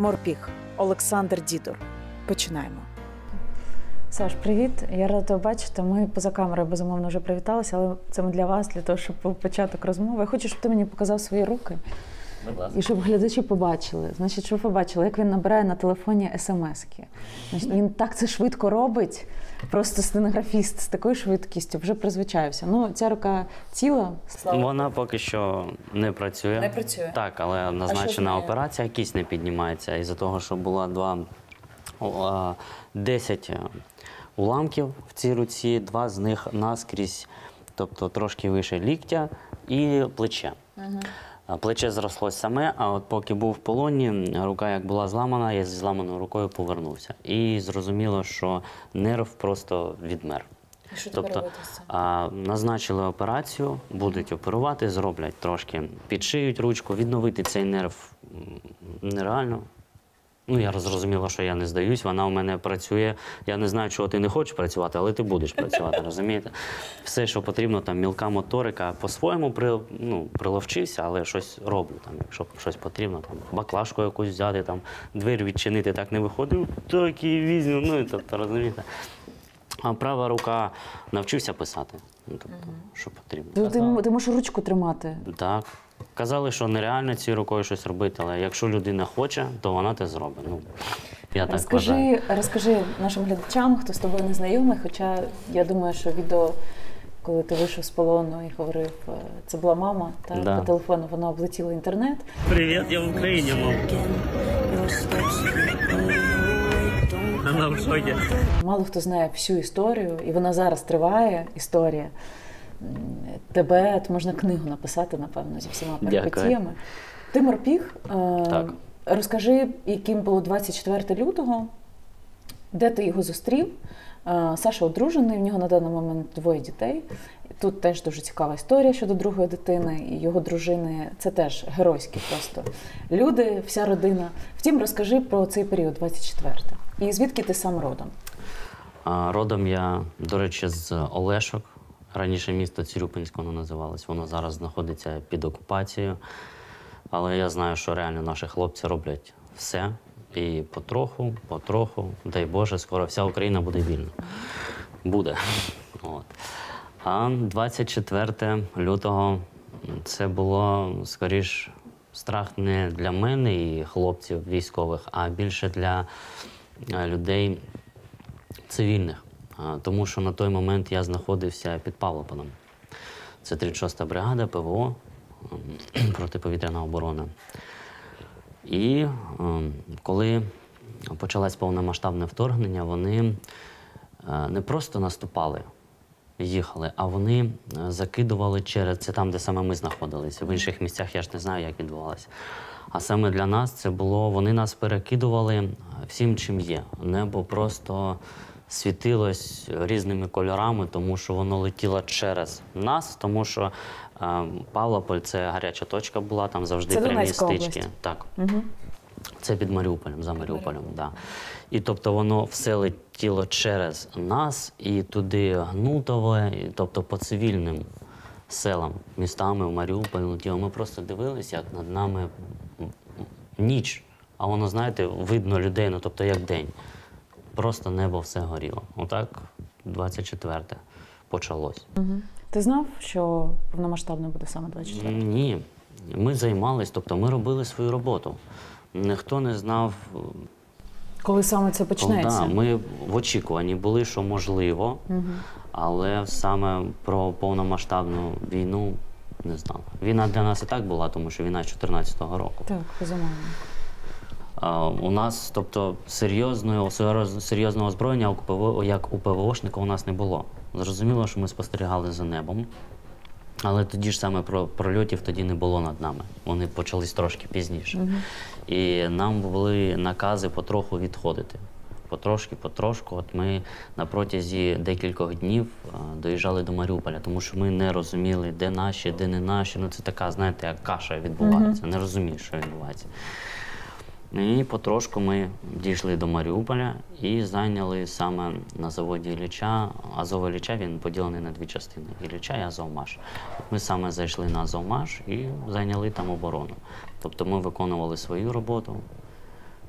Морпіг Олександр Дідор. Починаємо. Саш, привіт. Я рада тебе бачити. Ми поза камерою безумовно вже привіталися, але це ми для вас, для того, щоб початок розмови. Я хочу, щоб ти мені показав свої руки і щоб глядачі побачили. Значить, ви побачили, як він набирає на телефоні смски. Значить, він так це швидко робить. Просто стенографіст з такою швидкістю вже призвичаюся. Ну, ця рука ціла. Вона поки що не працює. Не працює. Так, але назначена операція кість не піднімається. Із-за того, що було два, о, а, 10 уламків в цій руці, два з них наскрізь, тобто трошки вище ліктя і плече. А Плече зросло саме, а от поки був в полоні, рука як була зламана, я зі зламаною рукою повернувся. І зрозуміло, що нерв просто відмер. що тобто а, назначили операцію, будуть оперувати, зроблять трошки, підшиють ручку, відновити цей нерв нереально. Ну, я зрозуміла, що я не здаюсь, вона у мене працює. Я не знаю, чого ти не хочеш працювати, але ти будеш працювати, розумієте? Все, що потрібно, там мілка моторика, по-своєму при, ну, приловчився, але щось роблю. Там, якщо щось потрібно, там, баклажку якусь взяти, там, двері відчинити, так не виходив, так і візьму. Ну, і тобто, розумієте? А права рука навчився писати. Ну, тобто, що потрібно. Ти, ти, ти можеш ручку тримати. Так. Казали, що нереально цією рукою щось робити, але якщо людина хоче, то вона це зробить. Ну, я так вважаю. Розкажи, розкажи нашим глядачам, хто з тобою не знайомий, хоча я думаю, що відео, коли ти вийшов з полону і говорив, е, це була мама, та Да. по телефону воно облетіло інтернет. Привіт, я в Україні, мам. Вона в шокі. Мало хто знає всю історію, і вона зараз триває. Історія тебе от можна книгу написати, напевно, зі всіма перипетіями. Ти морпіг. Е, Так. Розкажи, яким було 24 лютого, де ти його зустрів. Е, Саша одружений, в нього на даний момент двоє дітей. Тут теж дуже цікава історія щодо другої дитини і його дружини. Це теж геройські просто люди, вся родина. Втім, розкажи про цей період 24 І звідки ти сам родом? Родом я, до речі, з Олешок. Раніше місто Цирюпинськ воно називалось. Воно зараз знаходиться під окупацією. Але я знаю, що реально наші хлопці роблять все. І потроху, потроху, дай Боже, скоро вся Україна буде вільна. Буде. От. А 24 лютого це було скоріш страх не для мене і хлопців військових, а більше для е, людей цивільних. Тому що на той момент я знаходився під Павлополем. Це 36-та бригада ПВО ем, протиповітряна оборона. І ем, коли почалось повномасштабне вторгнення, вони е, не просто наступали, їхали, а вони е, закидували через це там, де саме ми знаходилися. В інших місцях я ж не знаю, як відбувалося. А саме для нас це було, вони нас перекидували е, всім, чим є. Небо просто світилось різними кольорами, тому що воно летіло через нас, тому що е, Павлополь це гаряча точка була, там завжди Це прямі стички. область. Так. Угу. Це під Маріуполем, за Маріуполем, да. І тобто воно все летіло через нас і туди Гнутове, і, тобто по цивільним селам, містами в Маріуполі летіло. Ми просто дивилися, як над нами ніч. А воно, знаєте, видно людей, ну тобто як день. Просто небо все горіло. Отак 24 почалось. Ти знав, що повномасштабно буде саме 24? Ні. Ми займались, тобто ми робили свою роботу. Ніхто не знав, Коли саме це почнеться? Да, ми в очікуванні були, що можливо, але саме про повномасштабну війну не знали. Війна для нас і так була, тому що війна з 2014 року. Так, безумовно. У нас, тобто, серйозного, серйоз- серйозного озброєння як у ПВОшника у нас не було. Зрозуміло, що ми спостерігали за небом. Але тоді ж саме про прольотів тоді не було над нами. Вони почались трошки пізніше. І нам були накази потроху відходити. Потрошки, потрошку. От ми на протязі декількох днів доїжджали до Маріуполя, тому що ми не розуміли, де наші, де не наші. Ну це така, знаєте, як каша відбувається. Не розумієш, що відбувається. І потрошку ми дійшли до Маріуполя і зайняли саме на заводі Ілліча. Азов Ілліча він поділений на дві частини Ілліча і Азовмаш. Ми саме зайшли на Азовмаш і зайняли там оборону. Тобто ми виконували свою роботу,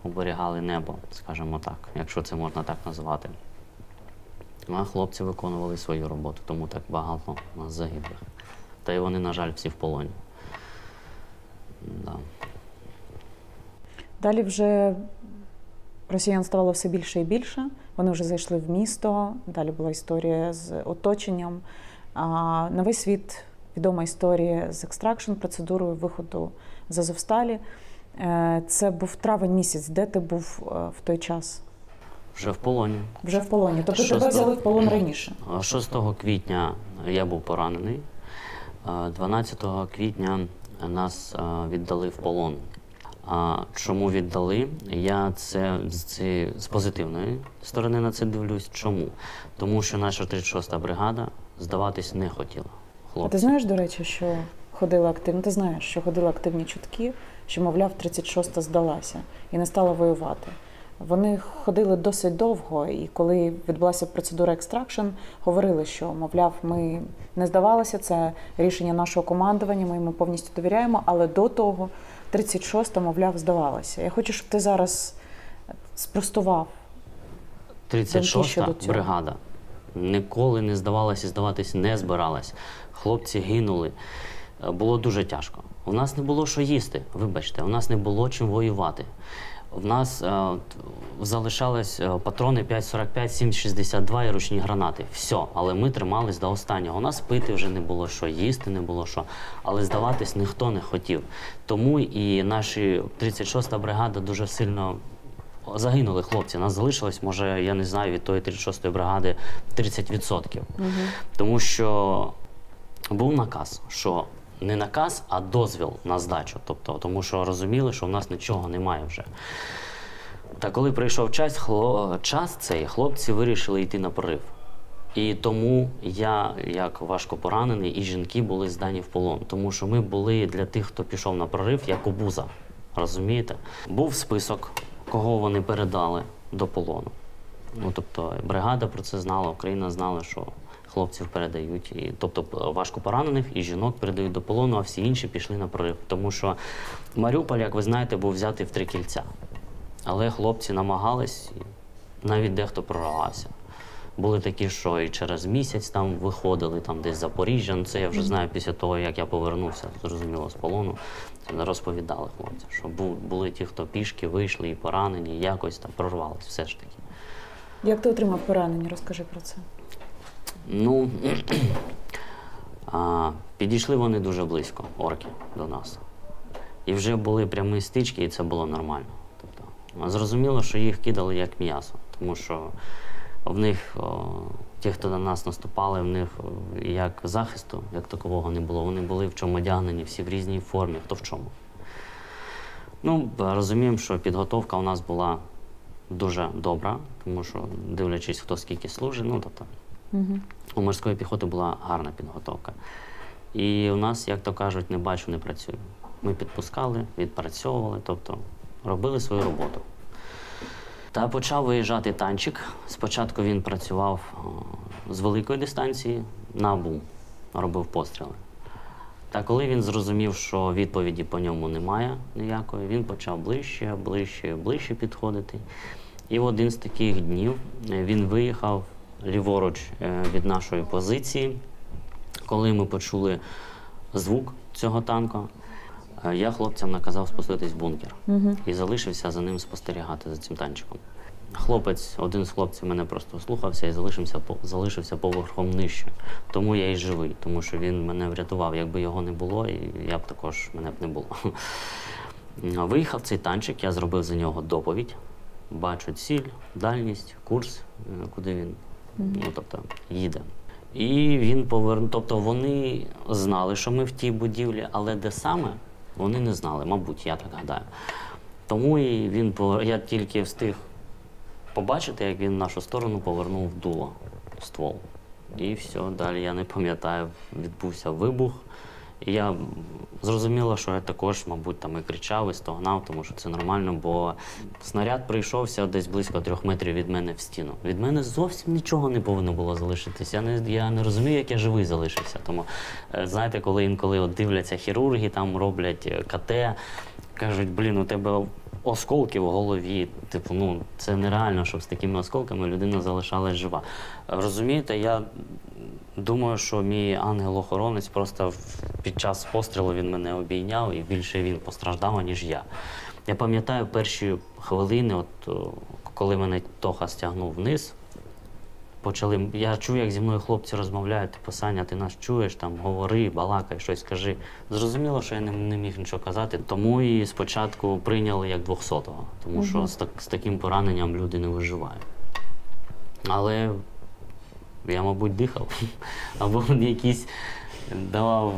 оберігали небо, скажімо так, якщо це можна так назвати. А хлопці виконували свою роботу, тому так багато нас загиблих. Та й вони, на жаль, всі в полоні. Да. Далі вже росіян ставало все більше і більше. Вони вже зайшли в місто. Далі була історія з оточенням. А на весь світ відома історія з extraction процедурою виходу з Азовсталі. Е, Це був травень місяць. Де ти був е, в той час? Вже в полоні. Вже в полоні. Тобто Що тебе взяли в полон раніше. А 6 квітня я був поранений. 12 квітня нас віддали в полон. А чому віддали? Я це з, з позитивної сторони на це дивлюсь. Чому? Тому що наша 36-та бригада здаватись не хотіла. А ти знаєш, до речі, що ходили активно? Ти знаєш, що ходили активні чутки, що, мовляв, 36-та здалася і не стала воювати. Вони ходили досить довго, і коли відбулася процедура extraction, говорили, що мовляв, ми не здавалися, це рішення нашого командування, ми йому повністю довіряємо. Але до того 36-та, мовляв, здавалася. Я хочу, щоб ти зараз спростував. Думки 36-та бригада ніколи не здавалася здаватися, здаватись не збиралась. Хлопці гинули. Було дуже тяжко. У нас не було що їсти, вибачте, у нас не було чим воювати. В нас е, залишались е, патрони 5,45, 7,62 і ручні гранати. Все, але ми тримались до останнього. У нас пити вже не було що, їсти не було що, але здаватись ніхто не хотів. Тому і наші 36-та бригада дуже сильно загинули хлопці. Нас залишилось, може, я не знаю, від тої 36-ї бригади 30%. Тому що був наказ, що не наказ, а дозвіл на здачу. Тобто, тому що розуміли, що в нас нічого немає вже. Та коли прийшов час, хло... час цей, хлопці вирішили йти на прорив. І тому я, як важко поранений, і жінки були здані в полон. Тому що ми були для тих, хто пішов на прорив, як обуза. Розумієте? Був список, кого вони передали до полону. Ну, тобто, бригада про це знала, Україна знала, що хлопців передають. І, тобто, важко поранених і жінок передають до полону, а всі інші пішли на прорив. Тому що Маріуполь, як ви знаєте, був взятий в три кільця. Але хлопці намагались, навіть дехто прорвався. Були такі, що і через місяць там виходили, там десь Запоріжжя. Ну, це я вже знаю після того, як я повернувся, зрозуміло, з полону. Розповідали хлопці, що були ті, хто пішки вийшли і поранені, і якось там прорвались все ж таки. Як ти отримав поранення? Розкажи про це. Ну, а, підійшли вони дуже близько, орки, до нас. І вже були прямі стички, і це було нормально. Зрозуміло, що їх кидали як м'ясо, тому що в них, о, ті, хто на нас наступали, в них як захисту, як такового не було. Вони були в чому одягнені, всі в різній формі, хто в чому. Ну, розуміємо, що підготовка у нас була дуже добра, тому що, дивлячись, хто скільки служить, ну тобто Угу. у морської піхоти була гарна підготовка. І у нас, як то кажуть, не бачу, не працюю. Ми підпускали, відпрацьовували, тобто робили свою роботу. Та почав виїжджати танчик. Спочатку він працював з великої дистанції на бум, робив постріли. Та коли він зрозумів, що відповіді по ньому немає ніякої, він почав ближче, ближче, ближче підходити. І в один з таких днів е, він виїхав ліворуч е, від нашої позиції. Коли ми почули звук цього танка, е, я хлопцям наказав спуститись в бункер Угу. і залишився за ним спостерігати за цим танчиком. Хлопець, один з хлопців мене просто слухався і залишився, залишився поверхом нижче. Тому я і живий, тому що він мене врятував. Якби його не було, і я б також мене б не було. Виїхав цей танчик, я зробив за нього доповідь. Бачу ціль, дальність, курс, е, куди він ну, тобто, їде. І він повернув. Тобто вони знали, що ми в тій будівлі, але де саме, вони не знали, мабуть, я так гадаю. Тому і він я тільки встиг побачити, як він в нашу сторону повернув дуло, ствол. І все, далі я не пам'ятаю, відбувся вибух. І я зрозуміла, що я також, мабуть, там і кричав, і стогнав, тому що це нормально, бо снаряд прийшовся десь близько трьох метрів від мене в стіну. Від мене зовсім нічого не повинно було залишитися. Я не, я не розумію, як я живий залишився. Тому, е, знаєте, коли інколи от дивляться хірурги, там роблять е, КТ, кажуть, блін, у тебе осколки в голові. Типу, ну це нереально, щоб з такими осколками людина залишалась жива. Розумієте, я думаю, що мій ангел-охоронець просто під час пострілу він мене обійняв і більше він постраждав, ніж я. Я пам'ятаю перші хвилини, от коли мене Тоха стягнув вниз. Почали. Я чую, як зі мною хлопці розмовляють, типу, Саня, ти нас чуєш, там говори, балакай, щось кажи. Зрозуміло, що я не, не міг нічого казати, тому і спочатку прийняли як 200-го, тому що з, так, з таким пораненням люди не виживають. Але я, мабуть, дихав, або якісь давав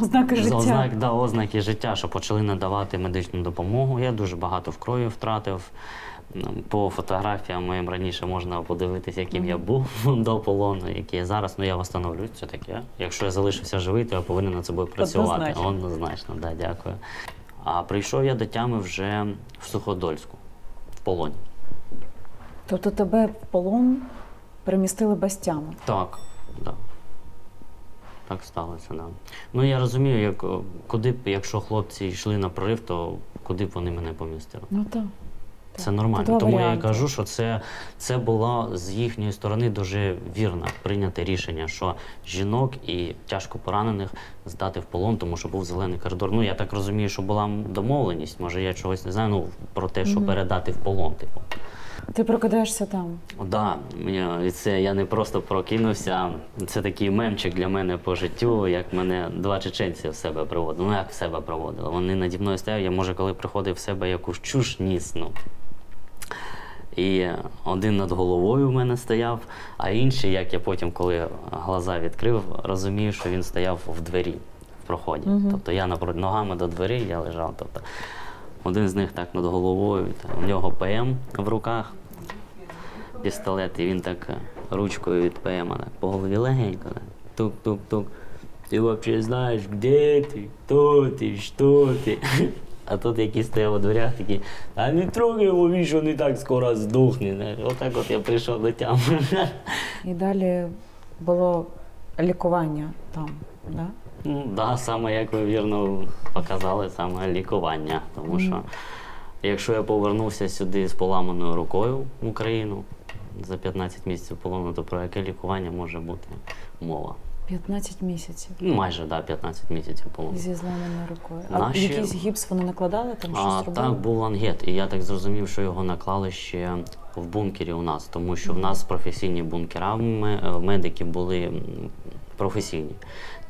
Ознаки життя. Ознак, да, ознаки життя, що почали надавати медичну допомогу. Я дуже багато в крові втратив. По фотографіям моїм раніше можна подивитися, яким я був до полону, який я зараз. Ну я встановлюсь, це таке. Якщо я залишився живий, то я повинен над собою працювати. Однозначно. Однозначно, да, дякую. А прийшов я до тями вже в Суходольську, в полоні. Тобто тебе в полон перемістили без тями. Так, да. Так сталося, да. Ну я розумію, як куди б, якщо хлопці йшли на прорив, то куди б вони мене помістили. Ну так. Це нормально. Два Тому я і кажу, що це, це було з їхньої сторони дуже вірно прийняте рішення, що жінок і тяжко поранених здати в полон, тому що був зелений коридор. Ну я так розумію, що була домовленість. Може, я чогось не знаю. Ну про те, що передати в полон, типу. Ти прокидаєшся там. Да, і це я не просто прокинувся. Це такий мемчик для мене по життю, як мене два чеченці в себе приводили. Ну як в себе проводили. Вони наді мною стояли, я може, коли приходив в себе якусь чуш ніс. Ну. І один над головою в мене стояв, а інший, як я потім, коли глаза відкрив, розумію, що він стояв в двері в проході. Тобто я напроти ногами до двері я лежав. Тобто, один з них так над головою, у нього ПМ в руках, пістолет, і він так ручкою від ПМ так, по голові легенько. Тук-тук-тук. Ти взагалі знаєш, де ти, хто ти, що ти? А тут який стояв у дверях, такий, а не трогай його, він що не так скоро здохне. Отак от я прийшов до тями. І далі було лікування там. Да? Ну, да, саме як ви вірно показали, саме лікування. Тому що якщо я повернувся сюди з поламаною рукою в Україну за 15 місяців полону, то про яке лікування може бути мова? 15 місяців Ну, майже да, 15 місяців полону. зі зламаною рукою. А Наші- якийсь гіпс вони накладали, там щось А, робили? так, був лангет, і я так зрозумів, що його наклали ще в бункері у нас, тому що в нас професійні бункера, е, медики були професійні,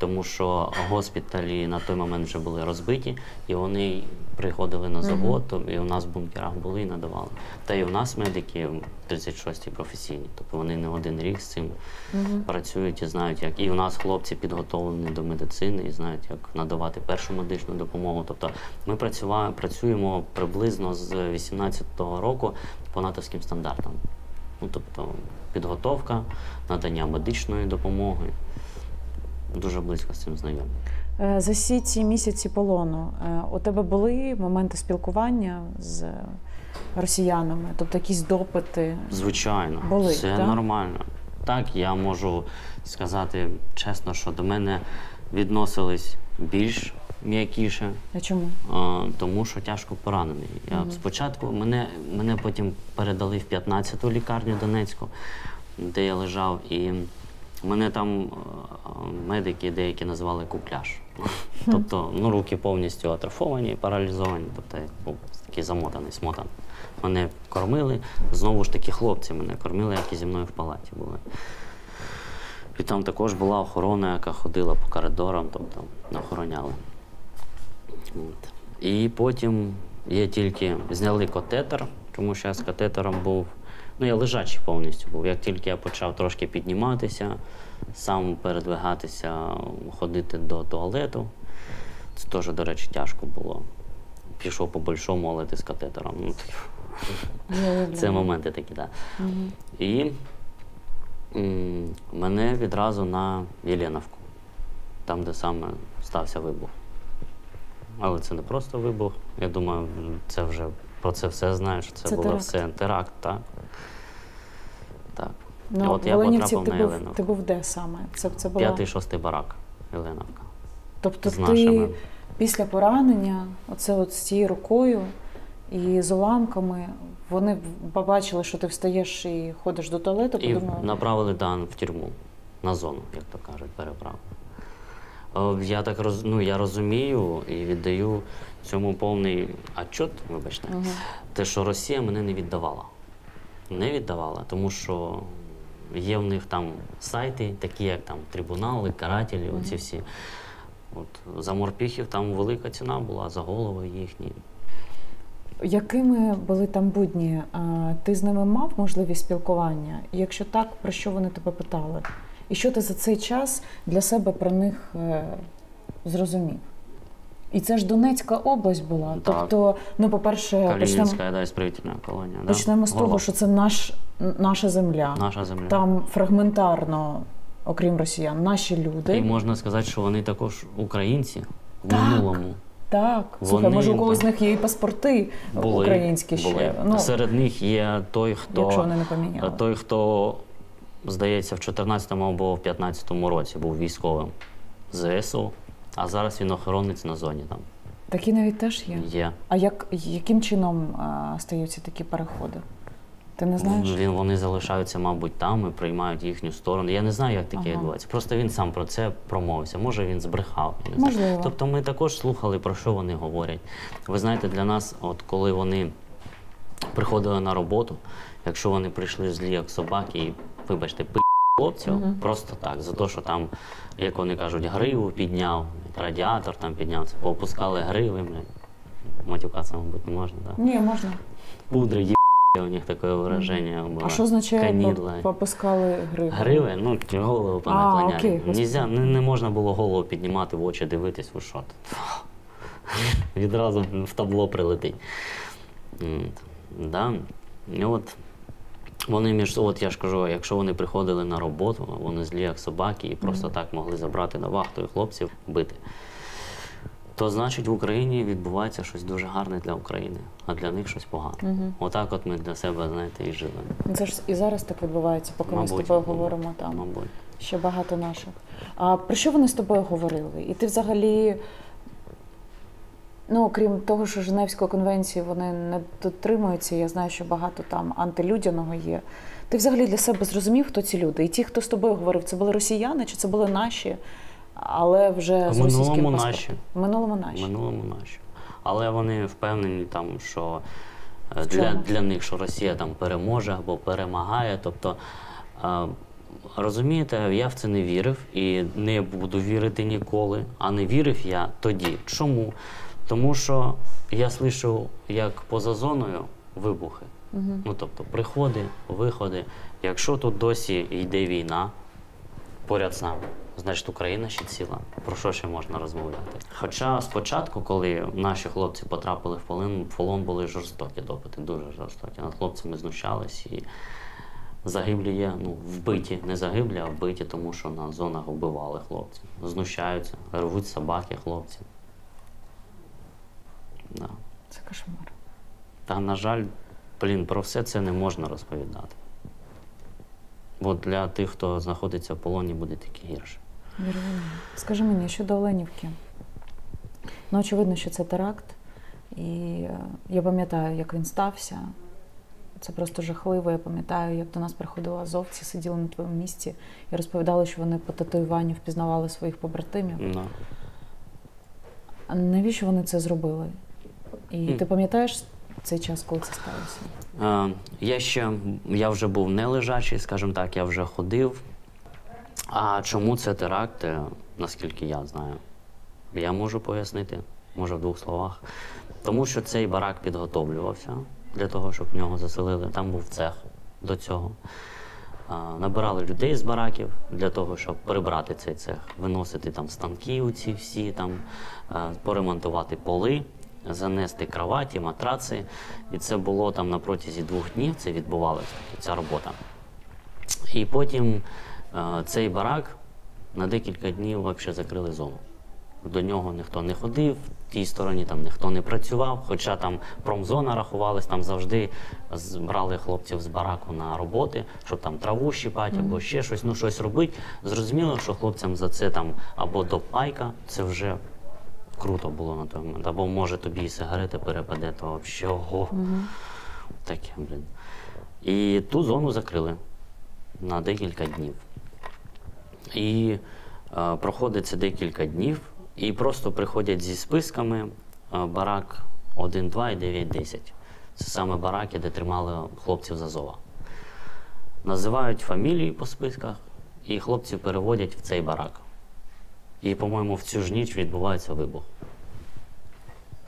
тому що госпіталі на той момент вже були розбиті, і вони приходили на завод, то- і у нас в бункерах були і надавали. Та і у нас медики 36-ті професійні, тобто вони не один рік з цим працюють і знають, як. І у нас хлопці підготовлені до медицини і знають, як надавати першу медичну допомогу. Тобто ми працюва- працюємо приблизно з 18-го року по натовським стандартам. Ну, тобто підготовка, надання медичної допомоги. Дуже близько з цим знайомі. Е, За всі ці місяці полону е, у тебе були моменти спілкування з росіянами, тобто якісь допити. Звичайно, Були, це так? нормально. Так, я можу сказати чесно, що до мене відносились більш м'якіше. А чому? А, тому що тяжко поранений. Я спочатку мене, мене потім передали в 15-ту лікарню Донецьку, де я лежав, і мене там медики деякі називали кукляш. Тобто, ну, руки повністю атрофовані, паралізовані, тобто я був такий замотаний, смотаний. Мене кормили, знову ж таки, хлопці мене кормили, які зі мною в палаті були. І там також була охорона, яка ходила по коридорам, тобто охороняли. От. І потім я тільки зняли катетер, тому що я з катетером був. Ну, я лежачий повністю був. Як тільки я почав трошки підніматися, сам передвигатися, ходити до туалету, це теж, до речі, тяжко було. Пішов по-большому, але ти з катетером. Ну, це моменти такі, так. Да. І м, мене відразу на Єленовку, там, де саме стався вибух. Але це не просто вибух. Я думаю, це вже про це все знаєш. Це, Це було теракт. все теракт, так. Так. Ну, От я Оленівці потрапив ти на був, Єленовку. ти був де саме? Це, це була... П'ятий, шостий барак Єленовка. Тобто з ти нашими. після поранення, оце от з цією рукою, і з уламками. Вони побачили, що ти встаєш і ходиш до туалету, І подумали. направили Дан в тюрму на зону, як то кажуть, переправили. Е, Я так роз, ну, я розумію і віддаю цьому повний отчет, вибачте, Мгм. те, що Росія мене не віддавала. Не віддавала, тому що є в них там сайти, такі як там трибунали, карателі, оці всі. От, за морпіхів там велика ціна була, за голови їхні. Якими були там будні? А, Ти з ними мав можливість спілкування? І Якщо так, про що вони тебе питали? І що ти за цей час для себе про них е, зрозумів? І це ж Донецька область була. Так. Тобто, ну, по-перше, почнемо, да, ісправительна колонія. Да? почнемо з того, що це наш, наша земля. наша земля. Там фрагментарно, окрім росіян, наші люди. І можна сказати, що вони також українці в Так. минулому. Так, слухай, Вони, може у когось з них є і паспорти Були, українські ще. були. Ну, Серед них є той, хто якщо вони не поміняли. той, хто здається, в 14-му або в 15-му році був військовим ЗСУ, а зараз він охоронець на зоні там Такі навіть теж є. є. А як, яким чином а, стаються такі переходи? Ти не знаєш? Він, вони залишаються, мабуть, там і приймають їхню сторону. Я не знаю, як таке Ага. відбувається. Просто він сам про це промовився. Може, він збрехав. я не знаю. Можливо. Тобто ми також слухали, про що вони говорять. Ви знаєте, для нас, от коли вони приходили на роботу, якщо вони прийшли злі, як собаки, і, вибачте, пи хлопців, Мгм. просто так, за те, що там, як вони кажуть, гриву підняв, радіатор там підняв, це поопускали гриви, блядь. Матюкатися, мабуть, не можна, так? Ні, можна. Пудри, є у них таке вираження було. А що означає по- попускали гриви? Гриви, ну голову понаклоняли. Нельзя, не, не можна було голову піднімати в очі, дивитись, ви що. Відразу в табло прилетить. М, Да. І от вони між от я ж кажу, якщо вони приходили на роботу, вони злі як собаки і просто так могли забрати на вахту і хлопців бити. То значить в Україні відбувається щось дуже гарне для України, а для них щось погане. Мгм. Отак от ми для себе, знаєте, і живемо. Це ж і зараз так відбувається, поки ми з тобою мабуть, говоримо там. Мабуть. Ще багато наших. А про що вони з тобою говорили? І ти взагалі, ну окрім того, що Женевської конвенції вони не дотримуються, я знаю, що багато там антилюдяного є. Ти взагалі для себе зрозумів, хто ці люди? І ті, хто з тобою говорив, це були росіяни чи це були наші, але вже В з минулому наші. Минулому наші. минулому наші. Але вони впевнені, там, що е, для, для них, що Росія там переможе або перемагає. Тобто, е, розумієте, я в це не вірив і не буду вірити ніколи. А не вірив я тоді. Чому? Тому що я слышу, як поза зоною вибухи. Мгм. Ну, тобто, приходи, виходи. Якщо тут досі йде війна поряд з нами, значить Україна ще ціла. Про що ще можна розмовляти? Хоча спочатку, коли наші хлопці потрапили в полон, в полон були жорстокі допити, дуже жорстокі. Над хлопцями знущались і загиблі є, ну, вбиті, не загиблі, а вбиті, тому що на зонах вбивали хлопців. Знущаються, рвуть собаки хлопців. Да. Це кошмар. Та, на жаль, блін, про все це не можна розповідати. Бо для тих, хто знаходиться в полоні, буде тільки гірше. Вірвіна. Скажи мені щодо Оленівки. Ну, очевидно, що це теракт. І е, я пам'ятаю, як він стався. Це просто жахливо. Я пам'ятаю, як до нас приходили азовці, сиділи на твоєму місці і розповідали, що вони по татуюванню впізнавали своїх побратимів. А навіщо вони це зробили? І Хм. ти пам'ятаєш цей час, коли це сталося? Е, я ще я вже був не лежачий, скажімо так, я вже ходив. А чому це теракт, е, наскільки я знаю, я можу пояснити, може в двох словах. Тому що цей барак підготовлювався для того, щоб в нього заселили. Там був цех до цього. Набирали людей з бараків для того, щоб прибрати цей цех, виносити там станки, оці всі там, е, поремонтувати поли, занести кроваті, матраци. І це було там на протязі двох днів. Це відбувалася ця робота. І потім е, цей барак на декілька днів взагалі закрили зону. До нього ніхто не ходив, в тій стороні там ніхто не працював, хоча там промзона рахувалась, там завжди брали хлопців з бараку на роботи, щоб там траву щипати або ще щось, ну щось робити. Зрозуміло, що хлопцям за це там або до пайка, це вже круто було на той момент. Або може тобі і сигарети перепаде, то взагалі ого. Таке, блін. І ту зону закрили на декілька днів. І е, проходить це декілька днів, і просто приходять зі списками е, барак 1, 2 і 9, 10. Це саме бараки, де тримали хлопців з Азова. Називають фамілії по списках, і хлопців переводять в цей барак. І, по-моєму, в цю ж ніч відбувається вибух.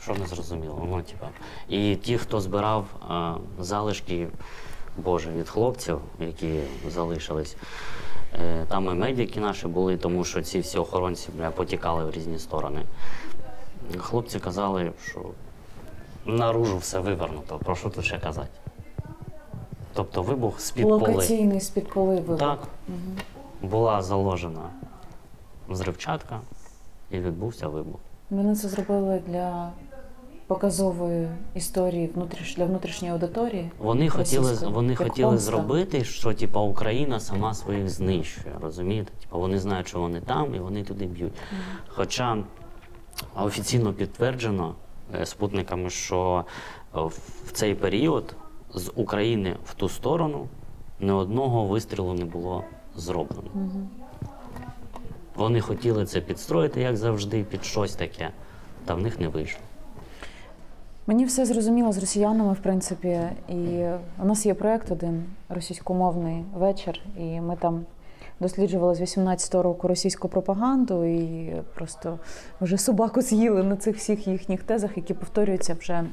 Що не зрозуміло. Ну, типа. І ті, хто збирав а, залишки, Боже, від хлопців, які залишились, е, там і медики наші були, тому що ці всі охоронці бля, потікали в різні сторони. Хлопці казали, що наружу все вивернуто. Про що тут ще казати? Тобто вибух з-під поли. Локаційний з-під поли вибух. Так. Була заложена взривчатка і відбувся вибух. Вони це зробили для показової історії внутріш... для внутрішньої аудиторії. Вони хотіли, вони хотіли зробити, що типа Україна сама своїх знищує. Розумієте? Типа вони знають, що вони там, і вони туди б'ють. Хоча офіційно підтверджено е, спутниками, що е, в цей період з України в ту сторону ні одного вистрілу не було зроблено. Вони хотіли це підстроїти, як завжди, під щось таке, та в них не вийшло. Мені все зрозуміло з росіянами, в принципі, і у нас є проект один російськомовний вечір, і ми там досліджували з 18-го року російську пропаганду, і просто вже собаку з'їли на цих всіх їхніх тезах, які повторюються вже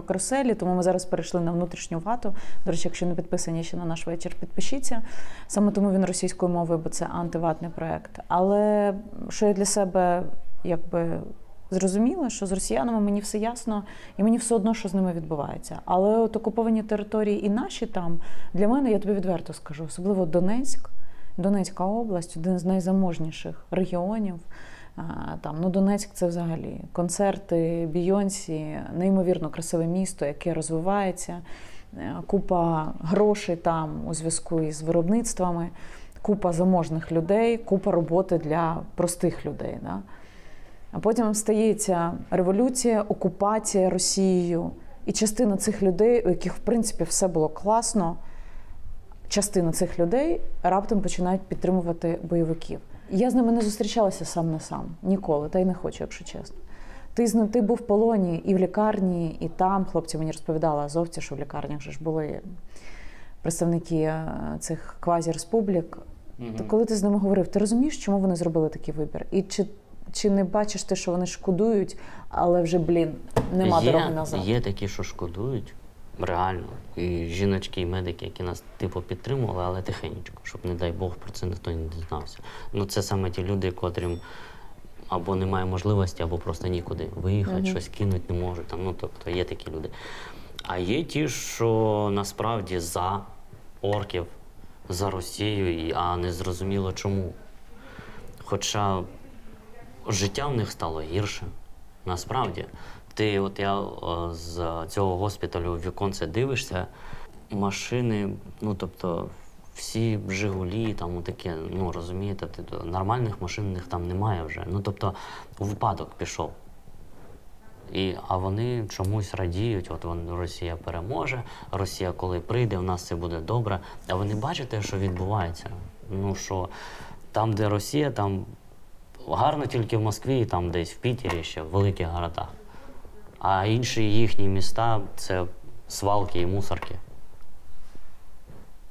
по каруселі. Тому ми зараз перейшли на внутрішню вату. До речі, якщо не підписані ще на наш вечір, підпишіться. Саме тому він російською мовою, бо це антиватний проект. Але що я для себе якби зрозуміла, що з росіянами мені все ясно, і мені все одно, що з ними відбувається. Але от окуповані території і наші там для мене, я тобі відверто скажу, особливо Донецьк, Донецька область, один з найзаможніших регіонів. Там ну Донецьк це взагалі концерти, Бійонсі, неймовірно красиве місто, яке розвивається, Е, купа грошей там у зв'язку із виробництвами, купа заможних людей, купа роботи для простих людей. Да? А потім стається революція, окупація Росією, і частина цих людей, у яких в принципі все було класно, частина цих людей раптом починають підтримувати бойовиків. Я з ними не зустрічалася сам на сам ніколи, та й не хочу, якщо чесно. Ти з ти був в полоні і в лікарні, і там хлопці мені розповідали азовці, що в лікарнях же ж були представники е, цих квазі-республік. То коли ти з ними говорив, ти розумієш, чому вони зробили такий вибір? І чи, чи не бачиш ти, що вони шкодують, але вже, блін, нема є, дороги назад? Є такі, що шкодують, реально. І жіночки, і медики, які нас типу підтримували, але тихенько, щоб, не дай Бог, про це ніхто не дізнався. Ну, це саме ті люди, котрим або немає можливості, або просто нікуди виїхати, щось кинути не можуть. Там, ну, тобто є такі люди. А є ті, що насправді за орків, за Росію, а не зрозуміло чому. Хоча життя в них стало гірше. Насправді. Ти, от я о, з цього госпіталю в віконце дивишся, машини, ну тобто всі Жигулі, там таке, ну розумієте, ти, нормальних машин них там немає вже. Ну тобто випадок пішов. І, а вони чомусь радіють, от вон, Росія переможе, Росія коли прийде, у нас все буде добре. А ви не бачите, що відбувається? Ну що там, де Росія, там гарно тільки в Москві, і там десь в Пітері, ще в великих городах. А інші їхні міста це свалки і мусорки.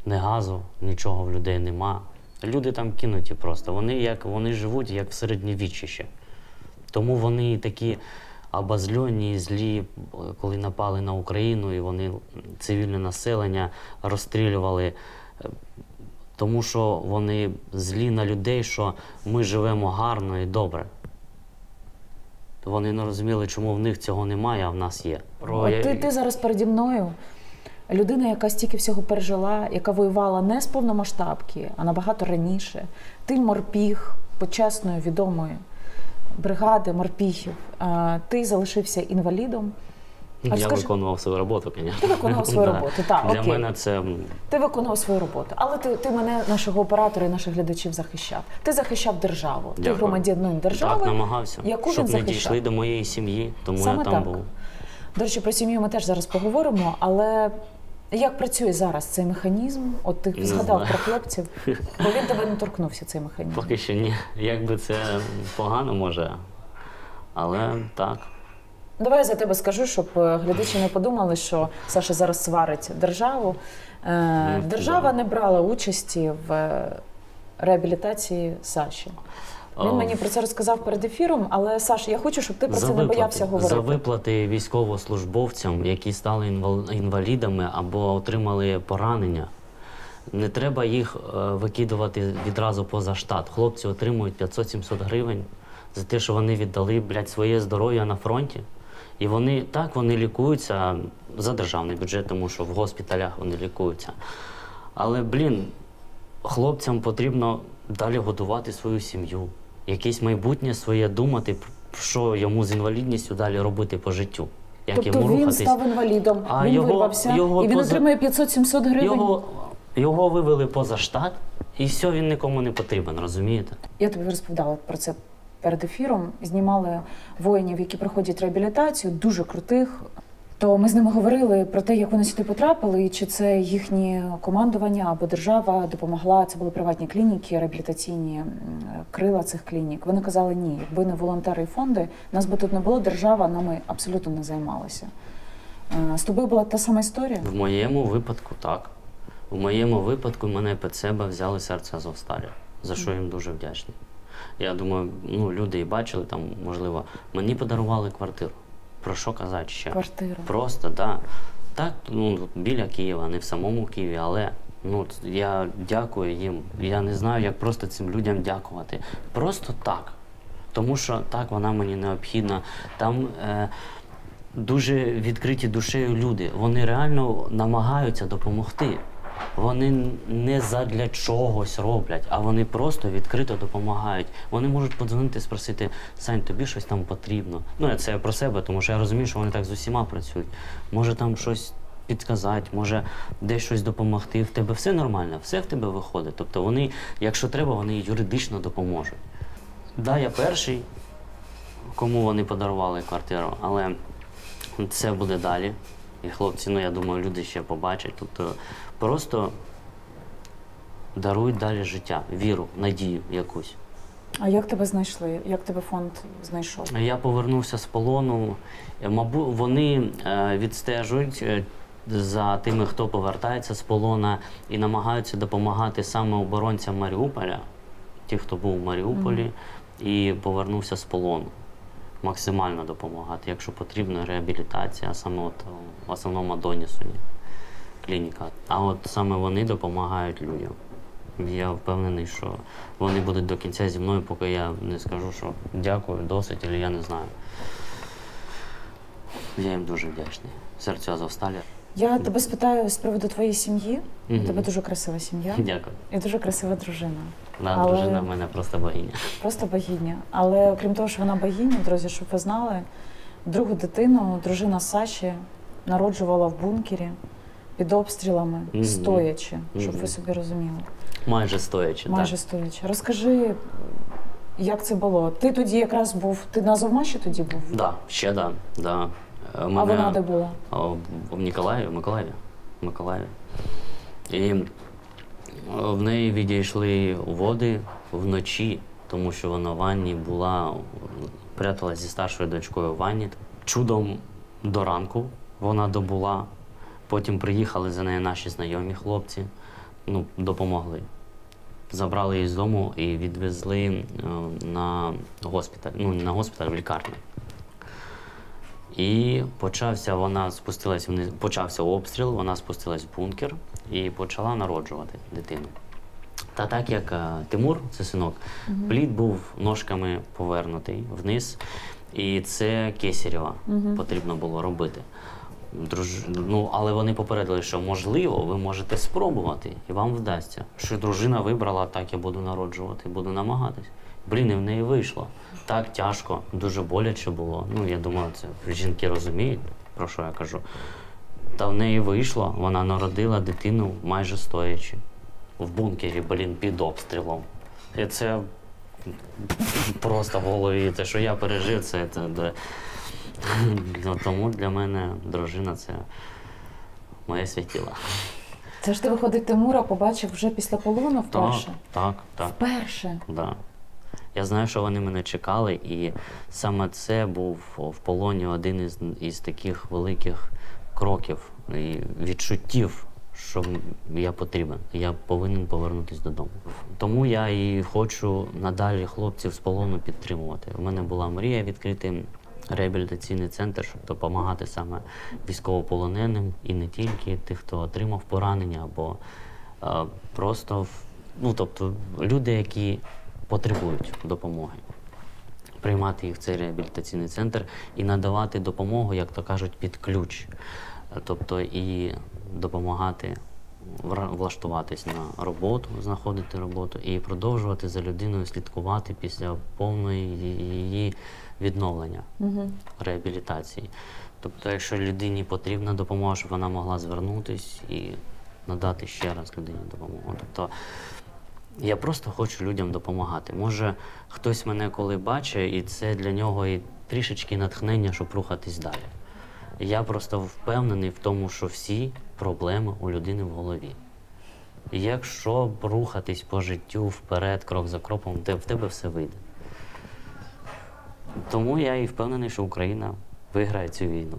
Не газу, нічого в людей нема. Люди там кинуті просто. Вони як вони живуть як в середньовіччі ще. Тому вони такі обозльоні, злі, коли напали на Україну, і вони цивільне населення розстрілювали. Тому що вони злі на людей, що ми живемо гарно і добре. Вони не розуміли, чому в них цього немає, а в нас є. Про От ти, ти зараз переді мною. Людина, яка стільки всього пережила, яка воювала не з повномасштабки, а набагато раніше. Ти морпіг почесної, відомої бригади морпіхів. Ти залишився інвалідом. А я скажи- виконував свою роботу, звісно. Ти виконував свою Да. роботу, так, Для окей. мене це Ти виконував свою роботу, але ти, ти мене, нашого оператора і наших глядачів захищав. Ти захищав державу. Ти Дякую. громадянин держави. так намагався, яку щоб він не дійшли до моєї сім'ї, тому Саме я там так. був. До речі, про сім'ю ми теж зараз поговоримо, але як працює зараз цей механізм? От ти Не згадав знаю. про хлопців, бо він тебе не торкнувся, цей механізм. Поки що ні. Якби це погано може. Але так. Давай я за тебе скажу, щоб е, глядачі не подумали, що Саша зараз сварить державу. Е, Ну, Держава не брала участі в е, реабілітації Саші. Він мені про це розказав перед ефіром, але Саш, я хочу, щоб ти про за це не боявся говорити. за виплати військовослужбовцям, які стали інвалідами або отримали поранення. Не треба їх викидувати відразу поза штат. Хлопці отримують 500-700 гривень за те, що вони віддали блядь, своє здоров'я на фронті. І вони так вони лікуються за державний бюджет, тому що в госпіталях вони лікуються. Але, блін, хлопцям потрібно далі годувати свою сім'ю, якесь майбутнє своє думати, що йому з інвалідністю далі робити по життю. Як тобто йому він рухатись. став інвалідом, А він його- вирвався, його і він поза- отримує 500-700 гривень. Його, його вивели поза штат, і все, він нікому не потрібен, розумієте? Я тобі розповідала про це перед ефіром. Знімали воїнів, які проходять реабілітацію, дуже крутих. То ми з ними говорили про те, як вони сюди потрапили, і чи це їхнє командування або держава допомогла. Це були приватні клініки, реабілітаційні крила цих клінік. Вони казали, ні, якби не волонтери і фонди, нас би тут не було. Держава нами абсолютно не займалася. Е, З тобою була та сама історія? В моєму випадку так. У моєму випадку мене під себе взяли серце Азовсталі, за що їм дуже вдячний. Я думаю, ну люди і бачили там, можливо, мені подарували квартиру. Про що казати ще? Квартиру. Просто, да. Так, ну, біля Києва, не в самому Києві, але ну, я дякую їм. Я не знаю, як просто цим людям дякувати. Просто так. Тому що так вона мені необхідна. Там е, дуже відкриті душею люди. Вони реально намагаються допомогти. Вони не задля чогось роблять, а вони просто відкрито допомагають. Вони можуть подзвонити, спросити, Сань, тобі щось там потрібно. Ну, це про себе, тому що я розумію, що вони так з усіма працюють. Може там щось підказати, може десь щось допомогти. В тебе все нормально, все в тебе виходить. Тобто вони, якщо треба, вони юридично допоможуть. Да, я перший, кому вони подарували квартиру, але це буде далі. І хлопці, ну я думаю, люди ще побачать. Тобто просто дарують далі життя, віру, надію якусь. А як тебе знайшли? Як тебе фонд знайшов? Я повернувся з полону. Мабуть, вони е, відстежують е, за тими, хто повертається з полона, і намагаються допомагати саме оборонцям Маріуполя, ті, хто був в Маріуполі і повернувся з полону. Максимально допомагати, якщо потрібна реабілітація, саме от е, в основному Адонісоні клініка. А от саме вони допомагають людям. Я впевнений, що вони будуть до кінця зі мною, поки я не скажу, що дякую, досить, або я не знаю. Я їм дуже вдячний. Серця Азовсталі. Я тебе спитаю з приводу твоєї сім'ї. У тебе дуже красива сім'я Дякую. і дуже красива дружина. Да, Але- дружина в мене просто богиня. Просто богиня. Але окрім того, що вона богиня, друзі, щоб ви знали, другу дитину дружина Саші народжувала в бункері під обстрілами, Мгм. стоячи, щоб Мгм. ви собі розуміли. Майже стоячи. Майже так. стоячи. Розкажи, як це було? Ти тоді якраз був, ти на Азовмаші тоді був? Да, ще да. да. Е, А вона де була? А, в Ніколаєві, в Миколаєві. В Миколаєві. І в неї відійшли води вночі, тому що вона в ванні була, пряталась зі старшою дочкою в ванні. Чудом до ранку вона добула. Потім приїхали за нею наші знайомі хлопці, ну, допомогли. Забрали її з дому і відвезли е, на госпіталь, ну не на госпіталь, в лікарню. І почався вона спустилась вниз, почався обстріл, вона спустилась в бункер і почала народжувати дитину. Та так як е, Тимур, це синок, плід був ножками повернутий вниз, і це кесарєва потрібно було робити. Друж... Ну, але вони попередили, що можливо, ви можете спробувати, і вам вдасться. Що дружина вибрала, так я буду народжувати, буду намагатись. Блін, і в неї вийшло. Так тяжко, дуже боляче було. Ну, я думаю, це жінки розуміють про що я кажу. Та в неї вийшло, вона народила дитину майже стоячи. В бункері, блін, під обстрілом. І це просто в голові. Те, що я пережив, це, це де- Ну, тому для мене дружина це моє світіло. Це ж ти виходить Тимура, побачив вже після полону Так, вперше. так, так. Вперше. Да. Я знаю, що вони мене чекали, і саме це був в полоні один із, із таких великих кроків і відчуттів, що я потрібен. Я повинен повернутися додому. Тому я і хочу надалі хлопців з полону підтримувати. У мене була мрія відкрити реабілітаційний центр, щоб допомагати саме військовополоненим і не тільки тих, хто отримав поранення або е, просто ну, тобто люди, які потребують допомоги. Приймати їх в цей реабілітаційний центр і надавати допомогу, як то кажуть, під ключ. Тобто і допомагати влаштуватись на роботу, знаходити роботу і продовжувати за людиною слідкувати після повної її відновлення Угу. реабілітації. Тобто, якщо людині потрібна допомога, щоб вона могла звернутись і надати ще раз людині допомогу. Тобто я просто хочу людям допомагати. Може, хтось мене коли бачить, і це для нього і трішечки натхнення, щоб рухатись далі. Я просто впевнений в тому, що всі проблеми у людини в голові. І Якщо рухатись по життю вперед, крок за кроком, в тебе все вийде. Тому я і впевнений, що Україна виграє цю війну.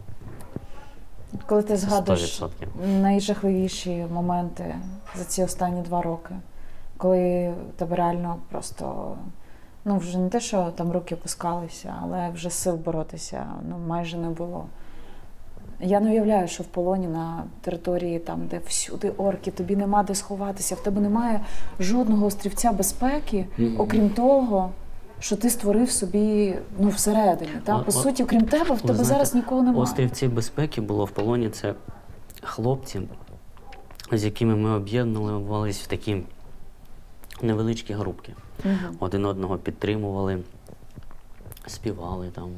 Коли ти згадуєш 100%. найжахливіші моменти за ці останні два роки, коли тебе реально просто ну вже не те, що там руки опускалися, але вже сил боротися ну майже не було. Я не уявляю, що в полоні на території, там, де всюди орки, тобі нема де сховатися, в тебе немає жодного острівця безпеки, окрім того, що ти створив собі ну, всередині. Та? О- По о- суті, окрім тебе, в тебе знаєте, зараз нікого немає. Острівці безпеки було в полоні це хлопці, з якими ми об'єднувалися в такі невеличкі групки. Мгм. Один одного підтримували, співали там.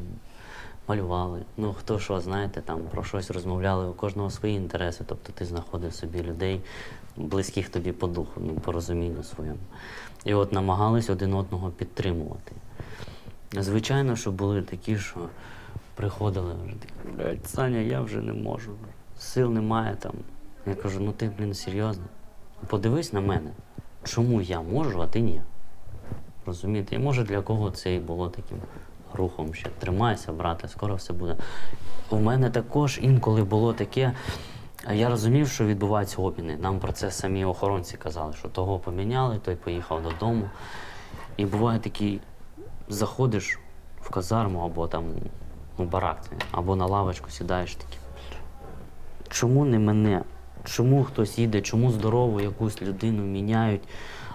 Малювали, ну хто що, знаєте, там про щось розмовляли, у кожного свої інтереси. Тобто ти знаходив собі людей, близьких тобі по духу, ну, по розумінню своєму. І от намагались один одного підтримувати. Звичайно, що були такі, що приходили вже такі, Саня, я вже не можу, сил немає там. Я кажу, ну ти, блін, серйозно? Подивись на мене, чому я можу, а ти ні. Розумієте? І може для кого це і було таким рухом ще. Тримайся, брате, скоро все буде. У мене також інколи було таке. Я розумів, що відбуваються обміни. Нам про це самі охоронці казали, що того поміняли, той поїхав додому. І буває такий, заходиш в казарму або там у барак, або на лавочку сідаєш такий. Чому не мене? Чому хтось їде, чому здорову якусь людину міняють,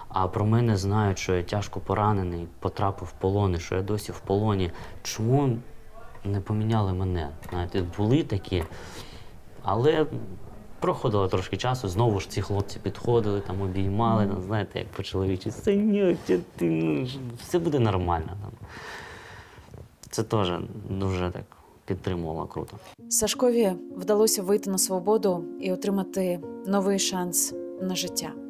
а про мене знають, що я тяжко поранений, потрапив в полон, що я досі в полоні. Чому не поміняли мене? Знаєте, були такі, але проходило трошки часу, знову ж ці хлопці підходили, там обіймали, там, знаєте, як по чоловічі, Санюк, ти, ну, все буде нормально. Там. Це теж дуже так підтримувало круто. Сашкові вдалося вийти на свободу і отримати новий шанс на життя.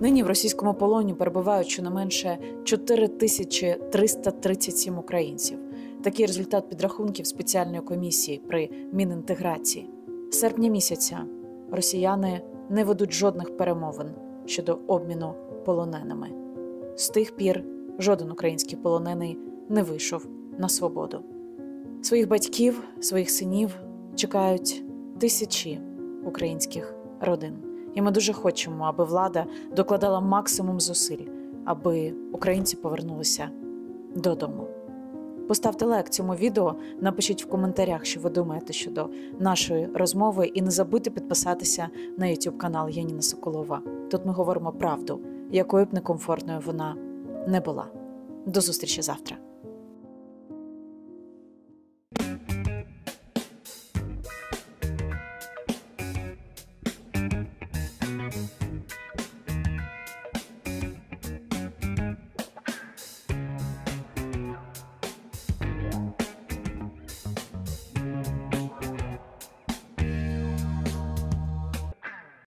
Нині в російському полоні перебувають щонайменше 4337 українців. Такий результат підрахунків спеціальної комісії при Мінінтеграції. Серпня місяця росіяни не ведуть жодних перемовин щодо обміну полоненими. З тих пір жоден український полонений не вийшов на свободу. Своїх батьків, своїх синів чекають тисячі українських родин. І ми дуже хочемо, аби влада докладала максимум зусиль, аби українці повернулися додому. Поставте лайк цьому відео, напишіть в коментарях, що ви думаєте щодо нашої розмови, і не забудьте підписатися на YouTube канал Яніна Соколова. Тут ми говоримо правду, якою б некомфортною вона не була. До зустрічі завтра.